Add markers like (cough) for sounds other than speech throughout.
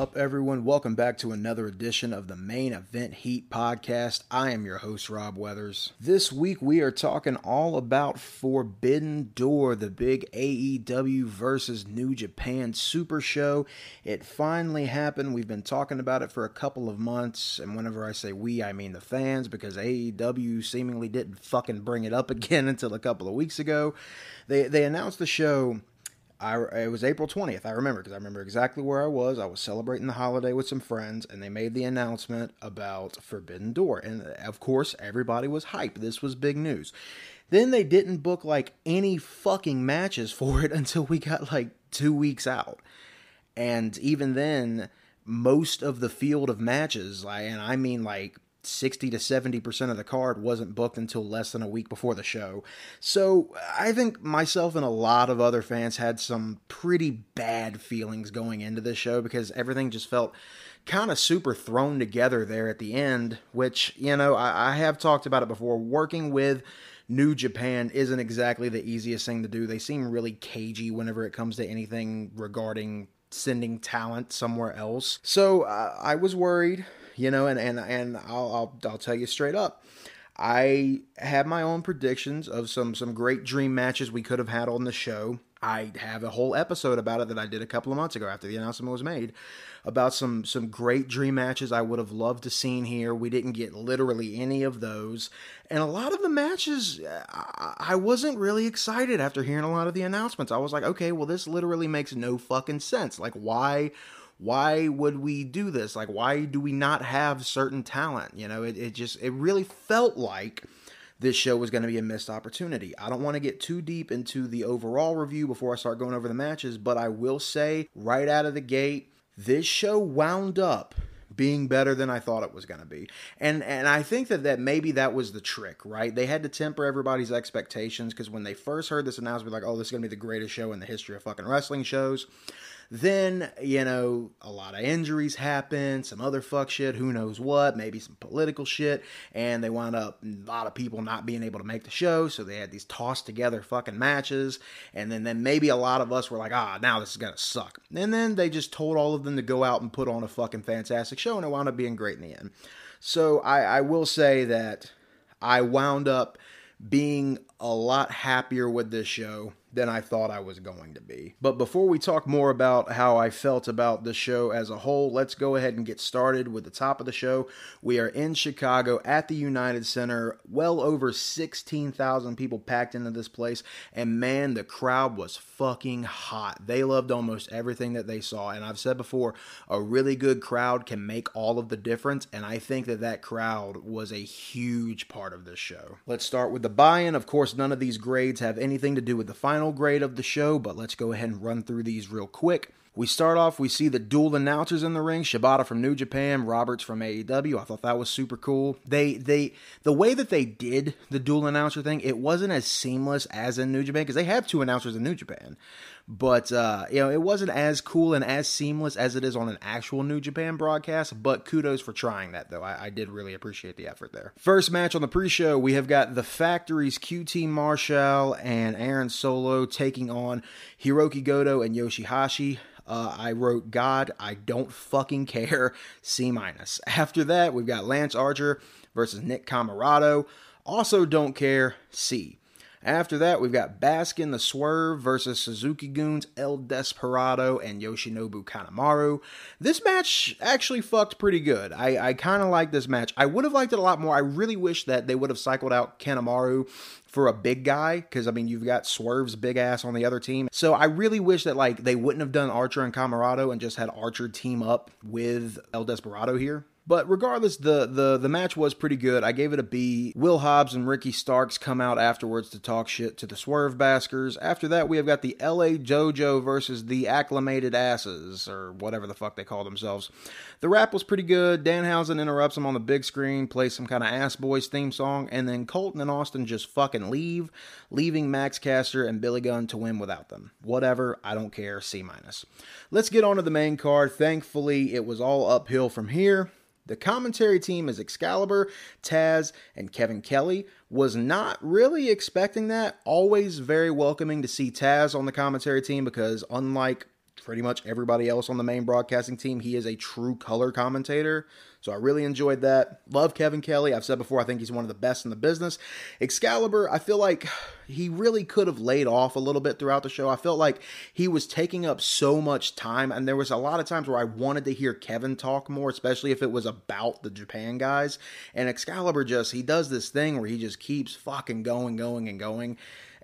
Up, everyone? Welcome back to another edition of the Main Event Heat podcast. I am your host, Rob Weathers. This week, we are talking all about Forbidden Door, the big AEW versus New Japan Super Show. It finally happened. We've been talking about it for a couple of months, and whenever I say we, I mean the fans, because AEW seemingly didn't fucking bring it up (laughs) again until a couple of weeks ago. They they announced the show I, it was April 20th. I remember because I remember exactly where I was. I was celebrating the holiday with some friends, and they made the announcement about Forbidden Door. And of course, everybody was hyped. This was big news. Then they didn't book like any fucking matches (laughs) for it until we got like two weeks out. And even then, most of the field of matches, and I mean like 60 to 70% of the card wasn't booked until less than a week before the show. So I think myself and a lot of other fans had some pretty bad feelings going into this show because everything just felt kind of super thrown together there at the end, which, you know, I, I have talked about it before. Working with New Japan isn't exactly the easiest thing to do. They seem really cagey whenever it comes to anything regarding sending talent somewhere else. So uh, I was worried you know, and and and I'll I'll, I'll tell you straight up. I have my own predictions of some some great dream matches we could have had on the show. I have a whole episode about it that I did a couple of months ago after the announcement was made about some some great dream matches I would have loved to seen here. We didn't get literally any of those, and a lot of the matches I, I wasn't really excited after hearing a lot of the announcements. I was like, okay, well this literally makes no fucking sense. Like why why would we do this? Like, why do we not have certain talent? You know, it, it just, it really felt like this show was going to be a missed opportunity. I don't want to get too deep into the overall review before I start going over the matches, but I will say right out of the gate, this show wound up being better than I thought it was going to be. And and I think that that maybe that was the trick, right? They had to temper everybody's expectations because when they first heard this announcement, like, oh, this is going to be the greatest show in the history of fucking wrestling shows. Then, you know, a lot of injuries happen, some other fuck shit, who knows what, maybe some political shit, and they wound up a lot of people not being able to make the show, so they had these tossed together fucking matches, and then, then maybe a lot of us were like, ah, now this is gonna suck. And then they just told all of them to go out and put on a fucking fantastic show, and it wound up being great in the end. So I, I will say that I wound up being a lot happier with this show than I thought I was going to be. But before we talk more about how I felt about the show as a whole, let's go ahead and get started with the top of the show. We are in Chicago at the United Center, well over 16,000 people packed into this place, and man, the crowd was fucking hot. They loved almost everything that they saw, and I've said before, a really good crowd can make all of the difference, and I think that that crowd was a huge part of this show. Let's start with the buy-in. Of course, none of these grades have anything to do with the final final grade of the show, but let's go ahead and run through these real quick. We start off, we see the dual announcers in the ring, Shibata from New Japan, Roberts from AEW. I thought that was super cool. They they the way that they did the dual announcer thing, it wasn't as seamless as in New Japan because they have two announcers in New Japan. But uh, you know, it wasn't as cool and as seamless as it is on an actual New Japan broadcast. But kudos for trying that, though. I, I did really appreciate the effort there. First match on the pre-show, we have got the Factory's QT Marshall and Aaron Solo taking on Hiroki Goto and Yoshihashi. Uh, I wrote, God, I don't fucking care. C minus. After that, we've got Lance Archer versus Nick Comoroto. Also, don't care. C. After that, we've got Baskin the Swerve versus Suzuki Goons, El Desperado and Yoshinobu Kanemaru. This match actually fucked pretty good. I, I kind of like this match. I would have liked it a lot more. I really wish that they would have cycled out Kanemaru for a big guy because I mean you've got Swerve's big ass on the other team. So I really wish that like they wouldn't have done Archer and Comoroto and just had Archer team up with El Desperado here. But regardless, the, the the match was pretty good. I gave it a B. Will Hobbs and Ricky Starks come out afterwards to talk shit to the Swerve Baskers. After that, we have got the LA Jojo versus the Acclimated Asses, or whatever the fuck they call themselves. The rap was pretty good. Danhausen interrupts them on the big screen, plays some kind of Ass Boys theme song, and then Colten and Austin just fucking leave, leaving Max Caster and Billy Gunn to win without them. Whatever, I don't care. C minus. Let's get on to the main card. Thankfully, it was all uphill from here. The commentary team is Excalibur, Taz, and Kevin Kelly. Was not really expecting that. Always very welcoming to see Taz on the commentary team because, unlike pretty much everybody else on the main broadcasting team. He is a true color commentator. So I really enjoyed that. Love Kevin Kelly. I've said before, I think he's one of the best in the business. Excalibur, I feel like he really could have laid off a little bit throughout the show. I felt like he was taking up so much time, and there was a lot of times where I wanted to hear Kevin talk more, especially if it was about the Japan guys. And Excalibur just, he does this thing where he just keeps fucking going, going, and going.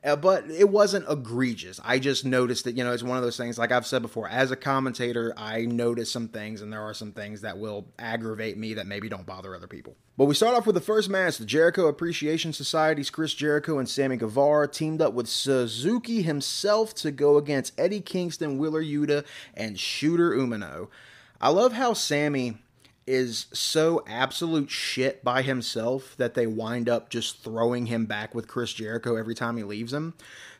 Uh, but it wasn't egregious. I just noticed that, you know, it's one of those things, like I've said before, as a commentator, I notice some things, and there are some things that will aggravate me that maybe don't bother other people. But we start off with the first match. The Jericho Appreciation Society's Chris Jericho and Sammy Guevara teamed up with Suzuki himself to go against Eddie Kingston, Wheeler Yuta, and Shooter Umino. I love how Sammy is so absolute shit by himself that they wind up just throwing him back with Chris Jericho every time he leaves him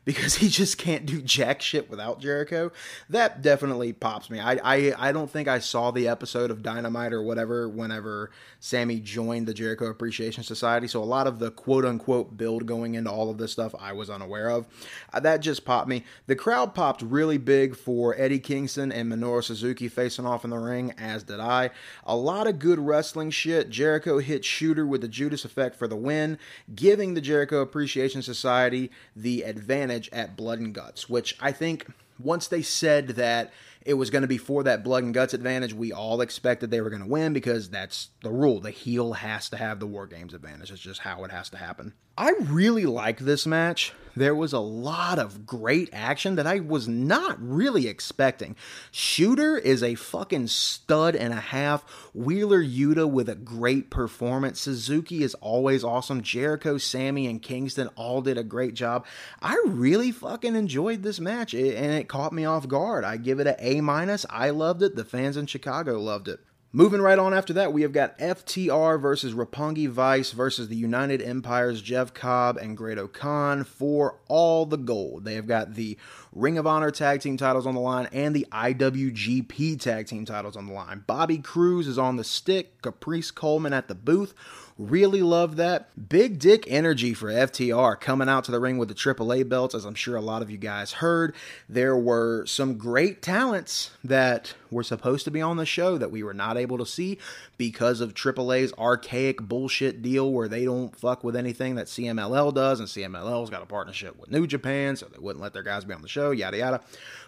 because he just can't do jack shit without Jericho. That definitely pops me. I, I I don't think I saw the episode of Dynamite or whatever whenever Sammy joined the Jericho Appreciation Society. So a lot of the quote unquote build going into all of this stuff I was unaware of. Uh, that just popped me. The crowd popped really big for Eddie Kingston and Minoru Suzuki facing off in the ring, as did I. A lot of good wrestling shit. Jericho hit Shooter with the Judas effect for the win, giving the Jericho Appreciation Society the advantage advantage at Blood and Guts, which I think once they said that it was going to be for that blood and guts advantage, we all expected they were going to win because that's the rule. The heel has to have the War Games advantage. It's just how it has to happen. I really like this match. There was a lot of great action that I was not really expecting. Shooter is a fucking stud and a half. Wheeler Yuta with a great performance. Suzuki is always awesome. Jericho, Sammy, and Kingston all did a great job. I really fucking enjoyed this match and it caught me off guard. I give it an A minus. I loved it. The fans in Chicago loved it. Moving right on after that, we have got FTR versus Roppongi Vice versus the United Empire's Jeff Cobb and Great-O-Khan for all the gold. They have got the Ring of Honor tag team titles on the line and the IWGP tag team titles on the line. Bobby Cruise is on the stick, Caprice Coleman at the booth. Really love that. Big dick energy for FTR coming out to the ring with the AAA belts, as I'm sure a lot of you guys heard. There were some great talents that were supposed to be on the show that we were not able to see because of AAA's archaic bullshit deal where they don't fuck with anything that CMLL does, and CMLL's got a partnership with New Japan, so they wouldn't let their guys be on the show, yada yada.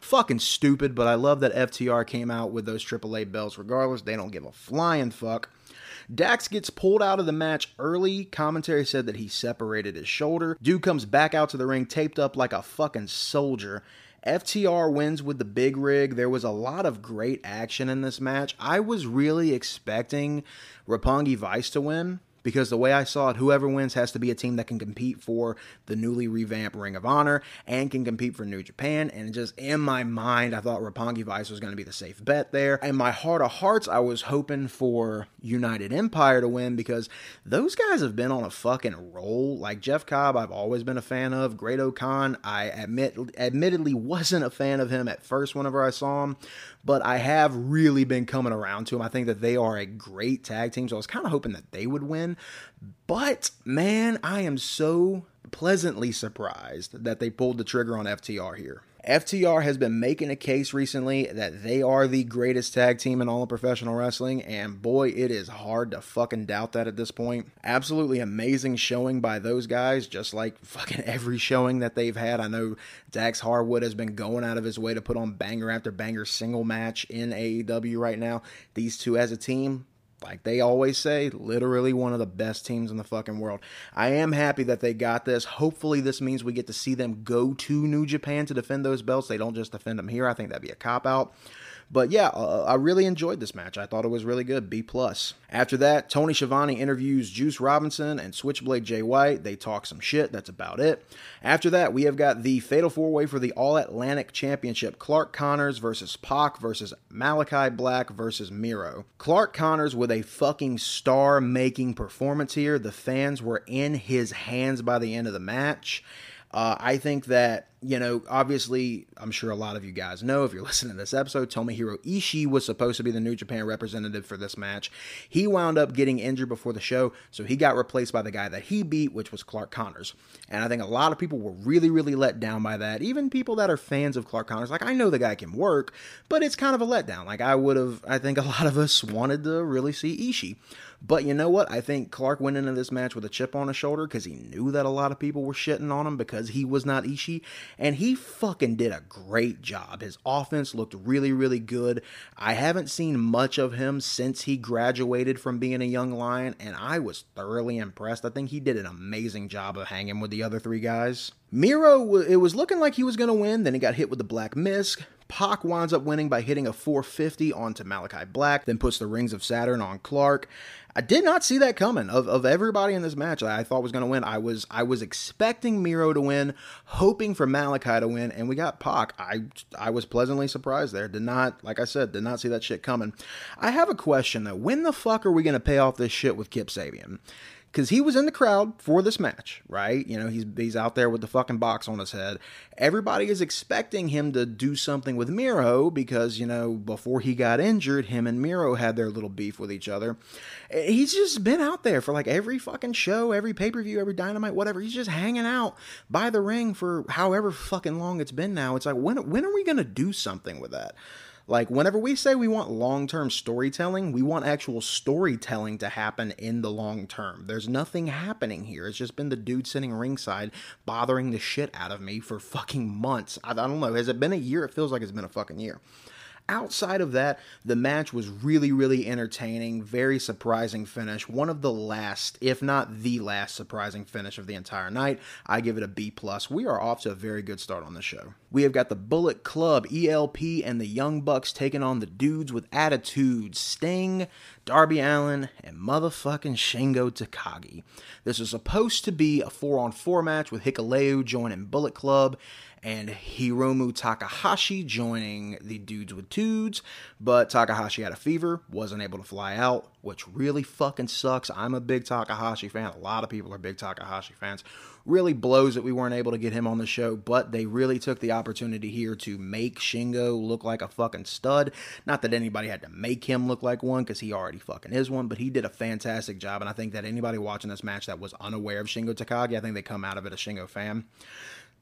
Fucking stupid, but I love that FTR came out with those AAA belts regardless. They don't give a flying fuck. Dax gets pulled out of the match early. Commentary said that he separated his shoulder. Dude comes back out to the ring taped up like a fucking soldier. FTR wins with the big rig. There was a lot of great action in this match. I was really expecting Roppongi Vice to win because the way I saw it, whoever wins has to be a team that can compete for the newly revamped Ring of Honor and can compete for New Japan. And just in my mind, I thought Roppongi Vice was going to be the safe bet there. In my heart of hearts, I was hoping for United Empire to win because those guys have been on a fucking roll. Like Jeff Cobb, I've always been a fan of. Great-O-Khan, I admit, admittedly wasn't a fan of him at first whenever I saw him, but I have really been coming around to them. I think that they are a great tag team, so I was kind of hoping that they would win. But man, I am so pleasantly surprised that they pulled the trigger on FTR here. FTR has been making a case recently that they are the greatest tag team in all of professional wrestling, and boy, it is hard to fucking doubt that at this point. Absolutely amazing showing by those guys, just like (laughs) fucking every showing that they've had. I know Dax Harwood has been going out of his way to put on banger after banger single match in AEW right now. These two as a team, like they always say, literally one of the best teams in the fucking world. I am happy that they got this. Hopefully, this means we get to see them go to New Japan to defend those belts. They don't just defend them here. I think that'd be a cop out. But yeah, uh, I really enjoyed this match. I thought it was really good. B plus. After that, Tony Schiavone interviews Juice Robinson and Switchblade Jay White. They talk some shit. That's about it. After that, we have got the Fatal Four Way for the All Atlantic Championship: Clark Connors versus Pac versus Malachi Black versus Miro. Clark Connors with a fucking star-making performance here. The fans were in his hands by the end of the match. Uh, I think that you know, obviously, I'm sure a lot of you guys know if you're (laughs) listening to this episode, Tomohiro Ishii was supposed to be the New Japan representative for this match. He wound up getting injured before the show, so he got replaced by the guy that he beat, which was Clark Connors. And I think a lot of people were really, really let down by that. Even people that are fans of Clark Connors, like I know the guy can work, but it's kind of a letdown. Like I would have, I think a lot of us wanted to really see Ishii. But you know what? I think Clark went into this match with a chip on his shoulder because he knew that a lot of people were shitting on him because he was not Ishii. And he fucking did a great job. His offense looked really, really good. I haven't seen much of him since he graduated from being a young lion, and I was thoroughly impressed. I think he did an amazing job of hanging with the other three guys. Miro, it was looking like he was going to win. Then he got hit with the Black Mist. Pac winds up winning by hitting a 450 onto Malachi Black, then puts the Rings of Saturn on Clark. I did not see that coming. Of, of everybody in this match I thought was going to win, I was I was expecting Miro to win, hoping for Malachi to win, and we got Pac. I I was pleasantly surprised there. Did not, like I said, did not see that shit coming. I have a question though. When the fuck are we going to pay off this shit with Kip Sabian? Because he was in the crowd for this match, right? You know, he's he's out there with the fucking box on his head. Everybody is expecting him to do something with Miro because you know before he got injured, him and Miro had their little beef with each other. Eh, he's just been out there for like every fucking show, every pay per view, every dynamite, whatever. He's just hanging out by the ring for however fucking long it's been now. It's like when when are we gonna do something with that? Like, whenever we say we want long term storytelling, we want actual storytelling to happen in the long term. There's nothing happening here. It's just been the dude sitting ringside bothering the shit out of me for fucking months. I, I don't know. Has it been a year? It feels like it's been a fucking year outside of that, the match was really, really entertaining. Very surprising finish. One of the last, if not the last, surprising finish of the entire night. I give it a B plus. We are off to a very good start on the show. We have got the Bullet Club, ELP, and the Young Bucks taking on the dudes with attitude, Sting, Darby Allin, and motherfucking Shingo Takagi. This is supposed to be a four on four match with Hikuleo joining Bullet Club and Hiromu Takahashi joining the Dudes with Tudes, but Takahashi had a fever, wasn't able to fly out, which really fucking sucks. I'm a big Takahashi fan. A lot of people are big Takahashi fans. Really blows that we weren't able to get him on the show, but they really took the opportunity here to make Shingo look like a fucking stud. Not that anybody had to make him look like one, because he already fucking is one, but he did a fantastic job, and I think that anybody watching this match that was unaware of Shingo Takagi, I think they come out of it a Shingo fan.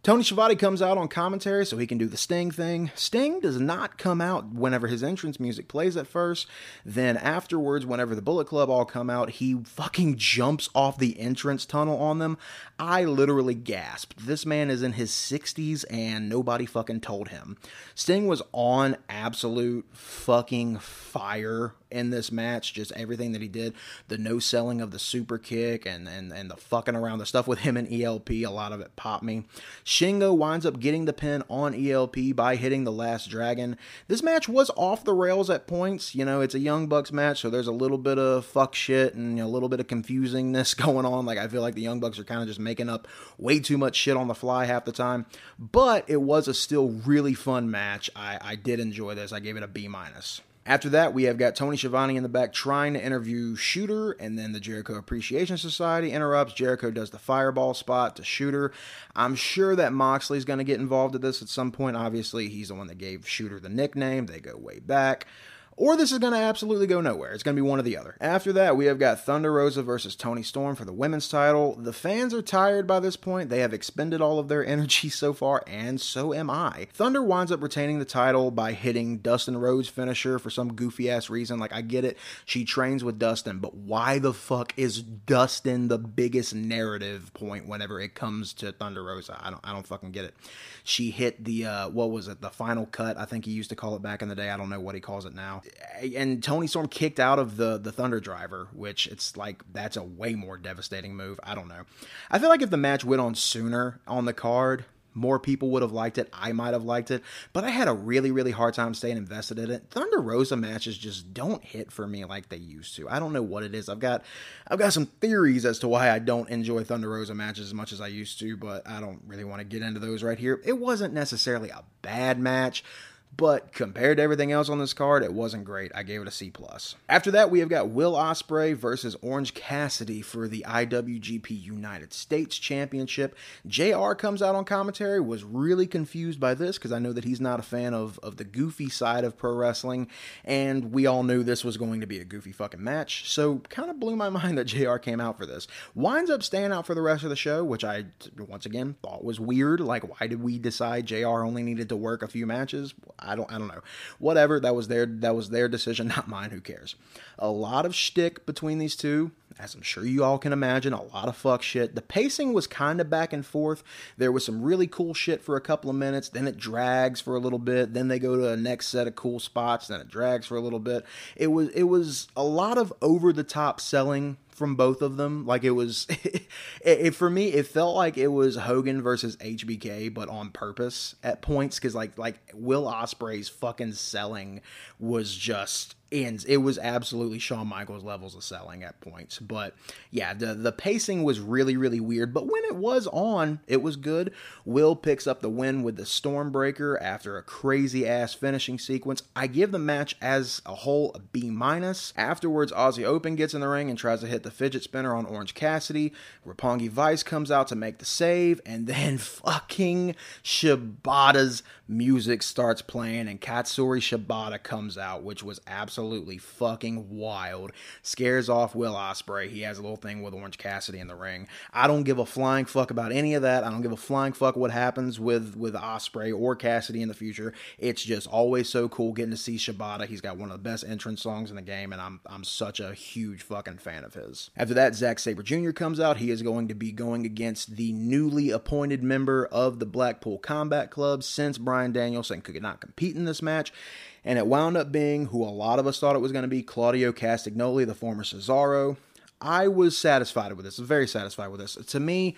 Tony Schiavone comes out on commentary so he can do the Sting thing. Sting does not come out whenever his entrance music plays at first. Then afterwards, whenever the Bullet Club all come out, he fucking jumps off the entrance tunnel on them. I literally gasped. This man is in his 60s and nobody fucking told him. Sting was on absolute fucking fire in this match. Just everything that he did, the no selling of the super kick and, and, and the fucking around, the stuff with him and ELP, a lot of it popped me. Shingo winds up getting the pin on ELP by hitting the last dragon. This match was off the rails at points. You know, it's a Young Bucks match, so there's a little bit of fuck shit and you know, a little bit of confusingness (laughs) going on. Like, I feel like the Young Bucks are kind of just making up way too much shit on the fly half the time. But it was a still really fun match. I, I did enjoy this. I gave it a B minus. After that, we have got Tony Schiavone in the back trying to interview Shooter, and then the Jericho Appreciation Society interrupts. Jericho does the fireball spot to Shooter. I'm sure that Moxley's going to get involved in this at some point. Obviously, he's the one that gave Shooter the nickname. They go way back or this is going to absolutely go nowhere. It's going to be one or the other. After that, we have got Thunder Rosa versus Toni Storm for the women's title. The fans are tired by this point. They have expended all of their (laughs) energy so far, and so am I. Thunder winds up retaining the title by hitting Dustin Rhodes' finisher for some goofy ass reason. Like, I get it. She trains with Dustin, but why the fuck is Dustin the biggest narrative point whenever it comes to Thunder Rosa? I don't, I don't fucking get it. She hit the, uh, what was it, the final cut? I think he used to call it back in the day. I don't know what he calls it now and Toni Storm kicked out of the the Thunder Driver, which it's like that's a way more devastating move. I don't know. I feel like if the match went on sooner on the card, more people would have liked it. I might have liked it, but I had a really, really hard time staying invested in it. Thunder Rosa matches just don't hit for me like they used to. I don't know what it is. I've got, I've got some theories as to why I don't enjoy Thunder Rosa matches as much as I used to, but I don't really want to get into those right here. It wasn't necessarily a bad match but compared to everything else on this card, it wasn't great. I gave it a C plus. After that, we have got Will Ospreay versus Orange Cassidy for the IWGP United States Championship. JR comes out on commentary, was really confused by this because I know that he's not a fan of, of the goofy side of pro wrestling, and we all knew this was going to be a goofy fucking match, so kind of blew my (laughs) mind that JR came out for this. Winds up staying out for the rest of the show, which I, once again, thought was weird. Like, why did we decide JR only needed to work a few matches? Don't, I don't know. Whatever, that was their, that was their decision, (laughs) not mine. Who cares? A lot of shtick between these two as I'm sure you all can imagine, a lot of fuck shit. The pacing was kind of back and forth. There was some really cool shit for a couple of minutes, then it drags for a little bit, then they go to a next set of cool spots, then it drags for a little bit. It was it was a lot of over the top selling from both of them. Like it was, (laughs) it, it, for me, it felt like it was Hogan versus HBK, but on purpose at points. Because like like Will Ospreay's fucking selling was just ends. It was absolutely Shawn Michaels levels of selling at points. But yeah, the the pacing was really really weird. But when it was on, it was good. Will picks up the win with the Stormbreaker after a crazy ass finishing sequence. I give the match as a whole a B minus. Afterwards, Aussie Open gets in the ring and tries to hit the fidget spinner on Orange Cassidy. Roppongi Vice comes out to make the save, and then (laughs) fucking Shibata's music starts playing, and Katsuyori Shibata comes out, which was absolutely fucking wild. Scares off Will Ospreay. He has a little thing with Orange Cassidy in the ring. I don't give a flying fuck about any of that. I don't give a flying fuck what happens with with Ospreay or Cassidy in the future. It's just always so cool getting to see Shibata. He's got one of the best entrance songs in the game, and I'm I'm such a huge fucking fan of his. After that, Zack Sabre Jr. comes out. He is going to be going against the newly appointed member of the Blackpool Combat Club since Bryan Danielson could not compete in this match. And it wound up being who a lot of us thought it was going to be Claudio Castagnoli, the former Cesaro. I was satisfied with this, very satisfied with this. To me,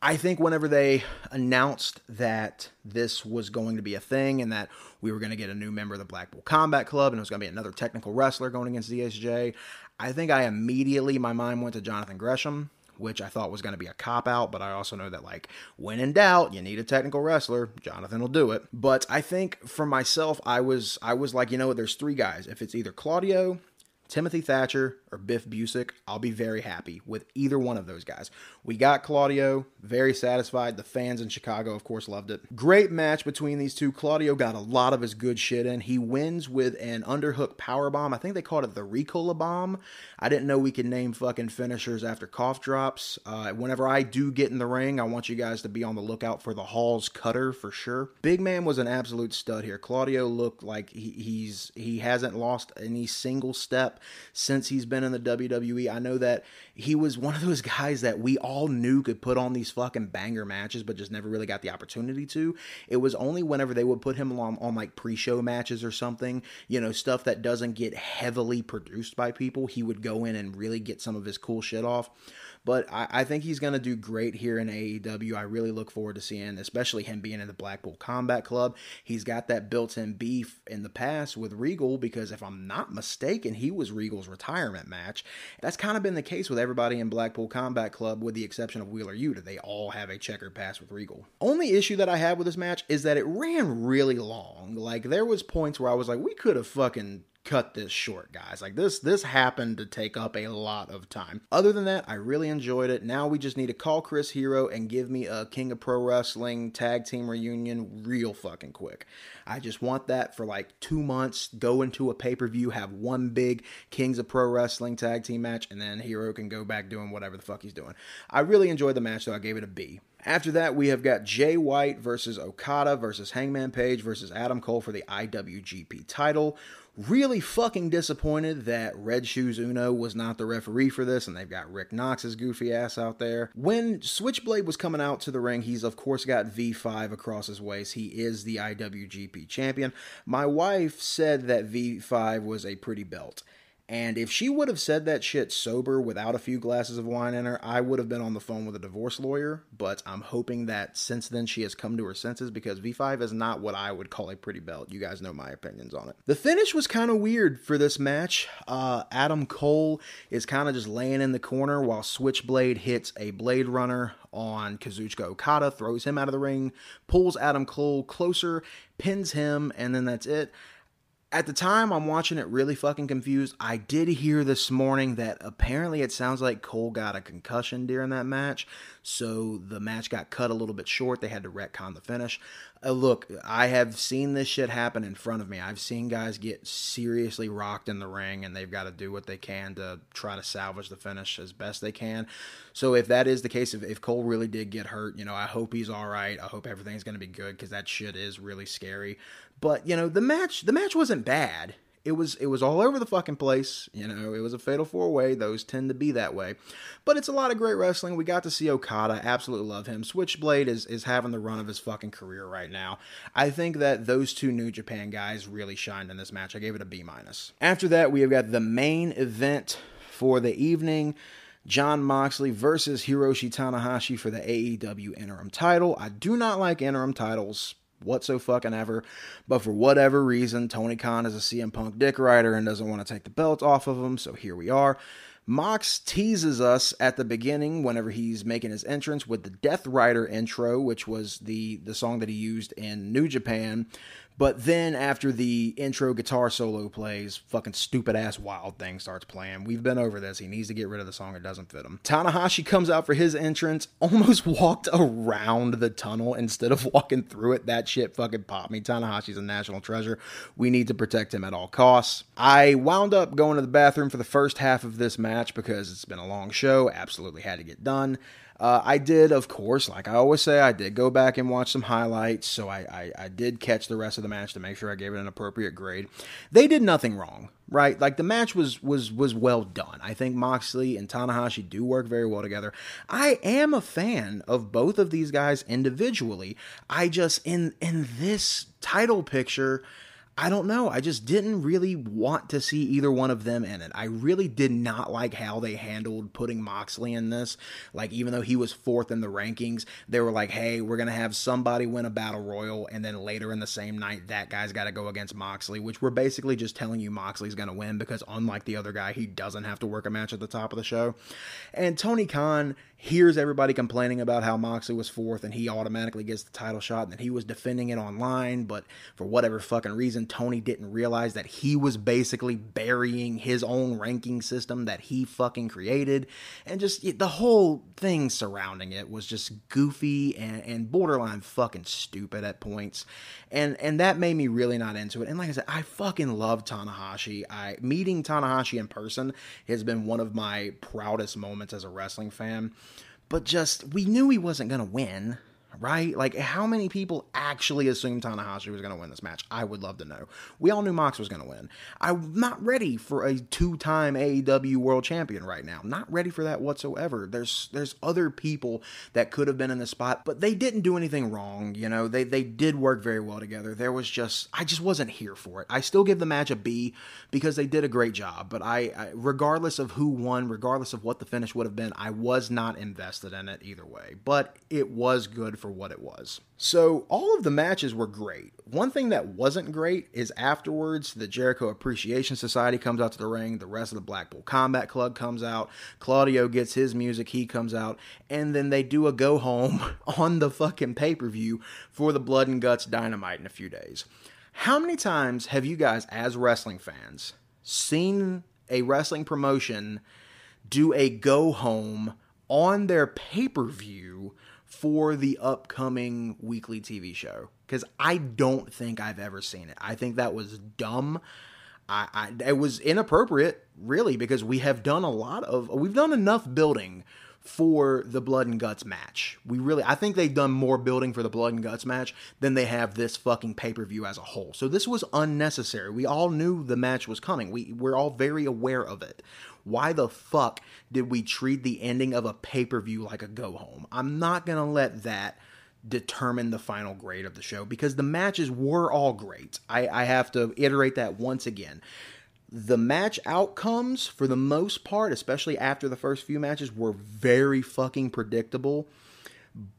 I think whenever they announced that this was going to be a thing and that we were going to get a new member of the Blackpool Combat Club and it was going to be another technical wrestler going against ZSJ, I think I immediately, my mind went to Jonathan Gresham, which I thought was going to be a cop out, but I also know that, like, when in doubt, you need a technical wrestler. Jonathan will do it. But I think for myself, I was, I was like, you know what, there's three guys. If it's either Claudio, Timothy Thatcher or Biff Busick, I'll be very happy with either one of those guys. We got Claudio, very satisfied. The fans in Chicago, of course, loved it. Great match between these two. Claudio got a lot of his good shit in. He wins with an underhook power bomb. I think they called it the Ricola bomb. I didn't know we could name fucking finishers after cough drops. Uh, whenever I do get in the ring, I want you guys to be on the lookout for the Hall's cutter for sure. Big man was an absolute stud here. Claudio looked like he, he's he hasn't lost any single step since he's been in the WWE. I know that he was one of those guys that we all knew could put on these fucking banger matches, but just never really got the opportunity to. It was only whenever they would put him on, on like pre show matches or something, you know, stuff that doesn't get heavily produced by people, he would go in and really get some of his cool shit off. But I, I think he's going to do great here in AEW. I really look forward to seeing, especially him being in the Blackpool Combat Club. He's got that built in beef in the past with Regal because if I'm not mistaken, he was Regal's retirement match. That's kind of been the case with everybody in Blackpool Combat Club with the exception of Wheeler Yuta. They all have a checkered past with Regal. Only issue that I have with this match is that it ran really long. Like there was points where I was like, we could have fucking cut this short, guys. Like this this happened to take up a lot of time. Other than that, I really enjoyed it. Now we just need to call Chris Hero and give me a King of Pro Wrestling tag team reunion real fucking quick. I just want that for like 2 months, go into a pay-per-view, have one big Kings of Pro Wrestling tag team match and then Hero can go back doing whatever the fuck he's doing. I really enjoyed the match though. I gave it a B. After that, we have got Jay White versus Okada versus Hangman Page versus Adam Cole for the IWGP title really fucking disappointed that Red Shoes Unno was not the referee for this, and they've got Rick Knox's goofy ass out there. When Switchblade was coming out to the ring, he's of course got V5 across his waist. He is the IWGP champion. My wife said that V5 was a pretty belt. And if she would have said that shit sober without a few glasses of wine in her, I would have been on the phone with a divorce lawyer. But I'm hoping that since then she has come to her senses because V5 is not what I would call a pretty belt. You guys know my opinions on it. The finish was kind of weird for this match. Uh, Adam Cole is kind of just laying in the corner while Switchblade hits a Blade Runner on Kazuchika Okada, throws him out of the ring, pulls Adam Cole closer, pins him, and then that's it at the time I'm watching it really fucking confused. I did hear this morning that apparently it sounds like Cole got a concussion during that match, so the match got cut a little bit short. They had to retcon the finish. Uh, look, I have seen this shit happen in front of me. I've seen guys get seriously rocked in the ring and they've got to do what they can to try to salvage the finish as best they can. So if that is the case, if, if Cole really did get hurt, you know, I hope he's all right. I hope everything's going to be good because that shit is really scary. But you know, the match the match wasn't bad. It was it was all over the fucking place. You know, it was a fatal four way. Those tend to be that way. But it's a lot of great wrestling. We got to see Okada. Absolutely love him. Switchblade is is having the run of his fucking career right now. I think that those two New Japan guys really shined in this match. I gave it a B minus. After that, we have got the main event for the evening. Jon Moxley versus Hiroshi Tanahashi for the AEW interim title. I do not like interim titles whatso fucking ever. But for whatever reason, Tony Khan is a CM Punk dick rider and doesn't want to take the belt off of him. So here we are. Mox teases us at the beginning whenever he's making his entrance with the Death Rider intro, which was the the song that he used in New Japan, but then after the intro guitar solo plays, fucking stupid ass wild thing starts playing. We've been over this. He needs to get rid of the song. It doesn't fit him. Tanahashi comes out for his entrance, (laughs) almost walked around the tunnel instead of walking through it. That shit fucking popped me. Tanahashi's a national treasure. We need to protect him at all costs. I wound up going to the bathroom for the first half of this match because it's been a long show. Absolutely had to get done. Uh, I did, of course, like I always say, I did go back and watch some highlights, so I, I, I did catch the rest of the match to make sure I gave it an appropriate grade. They did nothing wrong, right? Like the match was was was well done. I think Moxley and Tanahashi do work very well together. I am a fan of both of these guys individually. I just in in this title picture I don't know. I just didn't really want to see either one of them in it. I really did not like how they handled putting Moxley in this. Like, even though he was fourth in the rankings, they were like, hey, we're going to have somebody win a battle royal, and then later in the same night, that guy's got to go against Moxley, which we're basically just telling you Moxley's going to win because, unlike the other guy, he doesn't have to work a match at the top of the show. And Tony Khan hears everybody complaining about how Moxley was fourth and he automatically gets the title shot and that he was defending it online, but for whatever fucking reason, Tony didn't realize that he was basically burying his own ranking system that he fucking created. And just the whole thing surrounding it was just goofy and, and borderline fucking stupid at points. And and that made me really not into it. And like I said, I fucking love Tanahashi. I meeting Tanahashi in person has been one of my proudest moments as a wrestling fan but just we knew he wasn't going to win right? Like, how many people actually assumed Tanahashi was going to win this match? I would love to know. We all knew Mox was going to win. I'm not ready for a two-time AEW World Champion right now. Not ready for that whatsoever. There's there's other people that could have been in the spot, but they didn't do anything wrong. You know, they they did work very well together. There was just I just wasn't here for it. I still give the match a B because they did a great job. But I, I regardless of who won, regardless of what the finish would have been, I was not invested in it either way. But it was good for what it was. So, all of the matches were great. One thing that wasn't great is afterwards, the Jericho Appreciation Society comes out to the ring, the rest of the Blackpool Combat Club comes out, Claudio gets his music, he comes out, and then they do a go home (laughs) on the fucking pay per view for the Blood and Guts Dynamite in a few days. How many times have you guys, as wrestling fans, seen a wrestling promotion do a go home on their pay per view for the upcoming weekly TV show because I don't think I've ever seen it. I think that was dumb. I, I it was inappropriate, really, because we have done a lot of we've done enough building for the blood and guts match. We really I think they've done more building for the blood and guts match than they have this fucking pay-per-view as a whole. So this was unnecessary. We all knew the match was coming. We we're all very aware of it. Why the fuck did we treat the ending of a pay per view like a go home? I'm not to let that determine the final grade of the show because the matches were all great. I, I have to iterate that once again. The match outcomes, for the most part, especially after the first few matches, were very fucking predictable.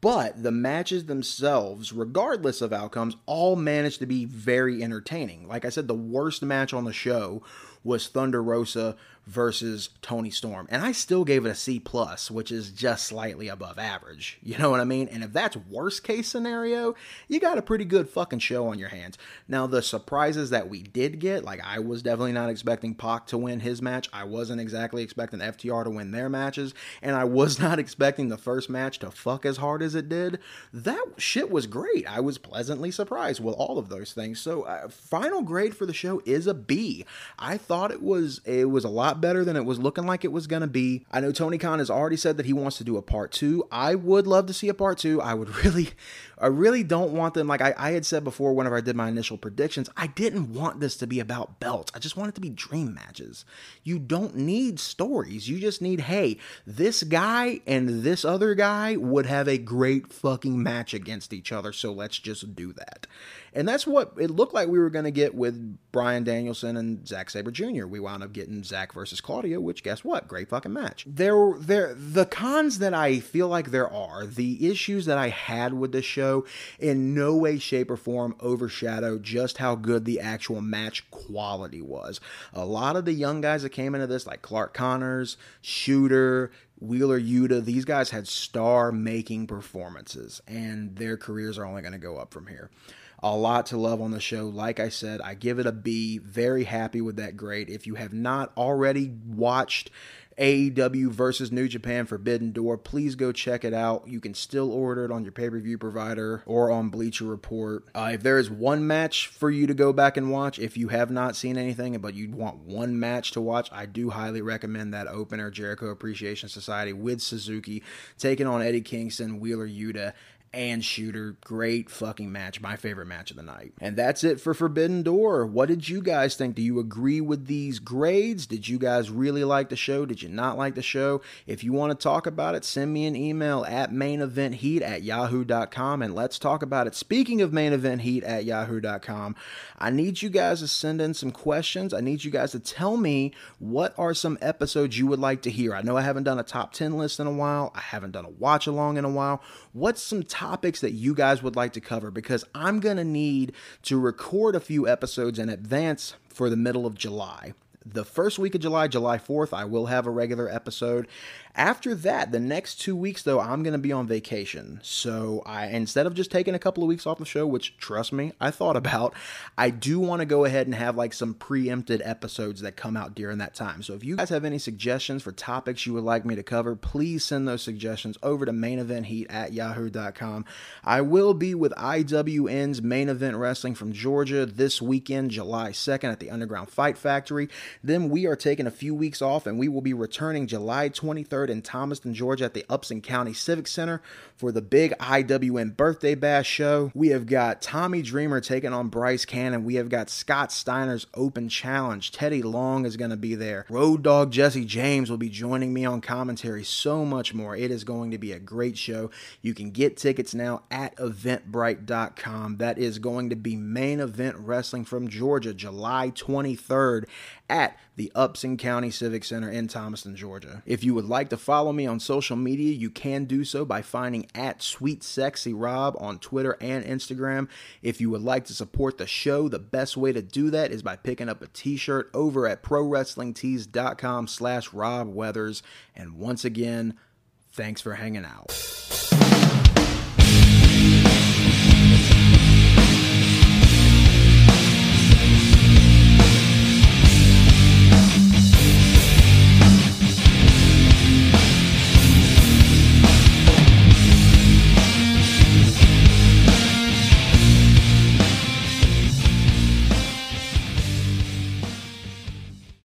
But the matches themselves, regardless of outcomes, all managed to be very entertaining. Like I said, the worst match on the show was Thunder Rosa versus Toni Storm, and I still gave it a C plus, which is just slightly above average. (laughs) You know what I mean? And if that's worst case scenario, you got a pretty good fucking show on your hands. Now the surprises that we did get, like I was definitely not expecting Pac to win his match. I wasn't exactly expecting FTR to win their matches, and I was (laughs) not expecting the first match to fuck as hard as it did. That shit was great. I was pleasantly surprised with all of those things. So uh, final grade for the show is a B. I thought it was it was a lot better than it was looking like it was going to be. I know Tony Khan has already said that he wants to do a part 2. I would love to see a part 2. I would (laughs) really I really don't want them like I, I had said before whenever I did my initial predictions, I didn't want this to be about belts. I just want it to be dream matches. You don't need stories. You just need, hey, this guy and this other guy would have a great fucking match against each other, so let's just do that. And that's what it looked like we were going to get with Bryan Danielson and Zack Sabre Jr. We wound up getting Zack versus Claudio, which guess what? Great fucking match. There, there, the cons that I feel like there are, the issues that I had with this show, in no way, shape, or form overshadow just how good the actual match quality was. A lot of the young guys that came into this, like Clark Connors, Shooter, Wheeler Yuta, these guys had star making performances, and their careers are only going to go up from here a lot to love on the show. Like I said, I give it a B. Very happy with that grade. If you have not already watched AEW versus New Japan Forbidden Door, please go check it out. You can still order it on your pay per view provider or on Bleacher Report. Uh, if there is one match for you to go back and watch, if you have not seen anything but you want one match to watch, I do highly recommend that opener Jericho Appreciation Society with Suzuki taking on Eddie Kingston, Wheeler Yuta, and Shooter. Great fucking match. My favorite match of the night. And that's it for Forbidden Door. What did you guys think? Do you agree with these grades? Did you guys really like the show? Did you not like the show? If you want to talk about it, send me an email at maineventheat at yahoo.com and let's talk about it. Speaking of main event heat at yahoo.com, I need you guys to send in some questions. I need you guys to tell me what are some episodes you would like to hear. I know I haven't done a top 10 list in a while. I haven't done a watch along in a while. What's some topics that you guys would like to cover because I'm going to need to record a few episodes in advance for the middle of July the first week of July, July 4th, I will have a regular episode. After that, the next two weeks, though, I'm going to be on vacation. So I, instead of just taking a couple of weeks off the show, which trust me, I thought about, I do want to go ahead and have like some preempted episodes that come out during that time. So if you guys have any suggestions for topics you would like me to cover, please send those suggestions over to main event heat at yahoo.com. I will be with IWN's main event wrestling from Georgia this weekend, July 2nd at the Underground Fight Factory. Then we are taking a few weeks off and we will be returning July 23rd in Thomaston, Georgia at the Upson County Civic Center for the big IWN Birthday Bash show. We have got Tommy Dreamer taking on Bryce Cannon. We have got Scott Steiner's Open Challenge. Teddy Long is going to be there. Road Dog Jesse James will be joining me on commentary. So much more. It is going to be a great show. You can get tickets now at eventbrite.com. That is going to be main event wrestling from Georgia, July 23rd at the Upson County Civic Center in Thomaston, Georgia. If you would like to follow me on social media, you can do so by finding at Sweet Sexy Rob on Twitter and Instagram. If you would like to support the show, the best way to do that is by picking up a t-shirt over at prowrestlingtees.com slash Rob Weathers. And once again, thanks for hanging out.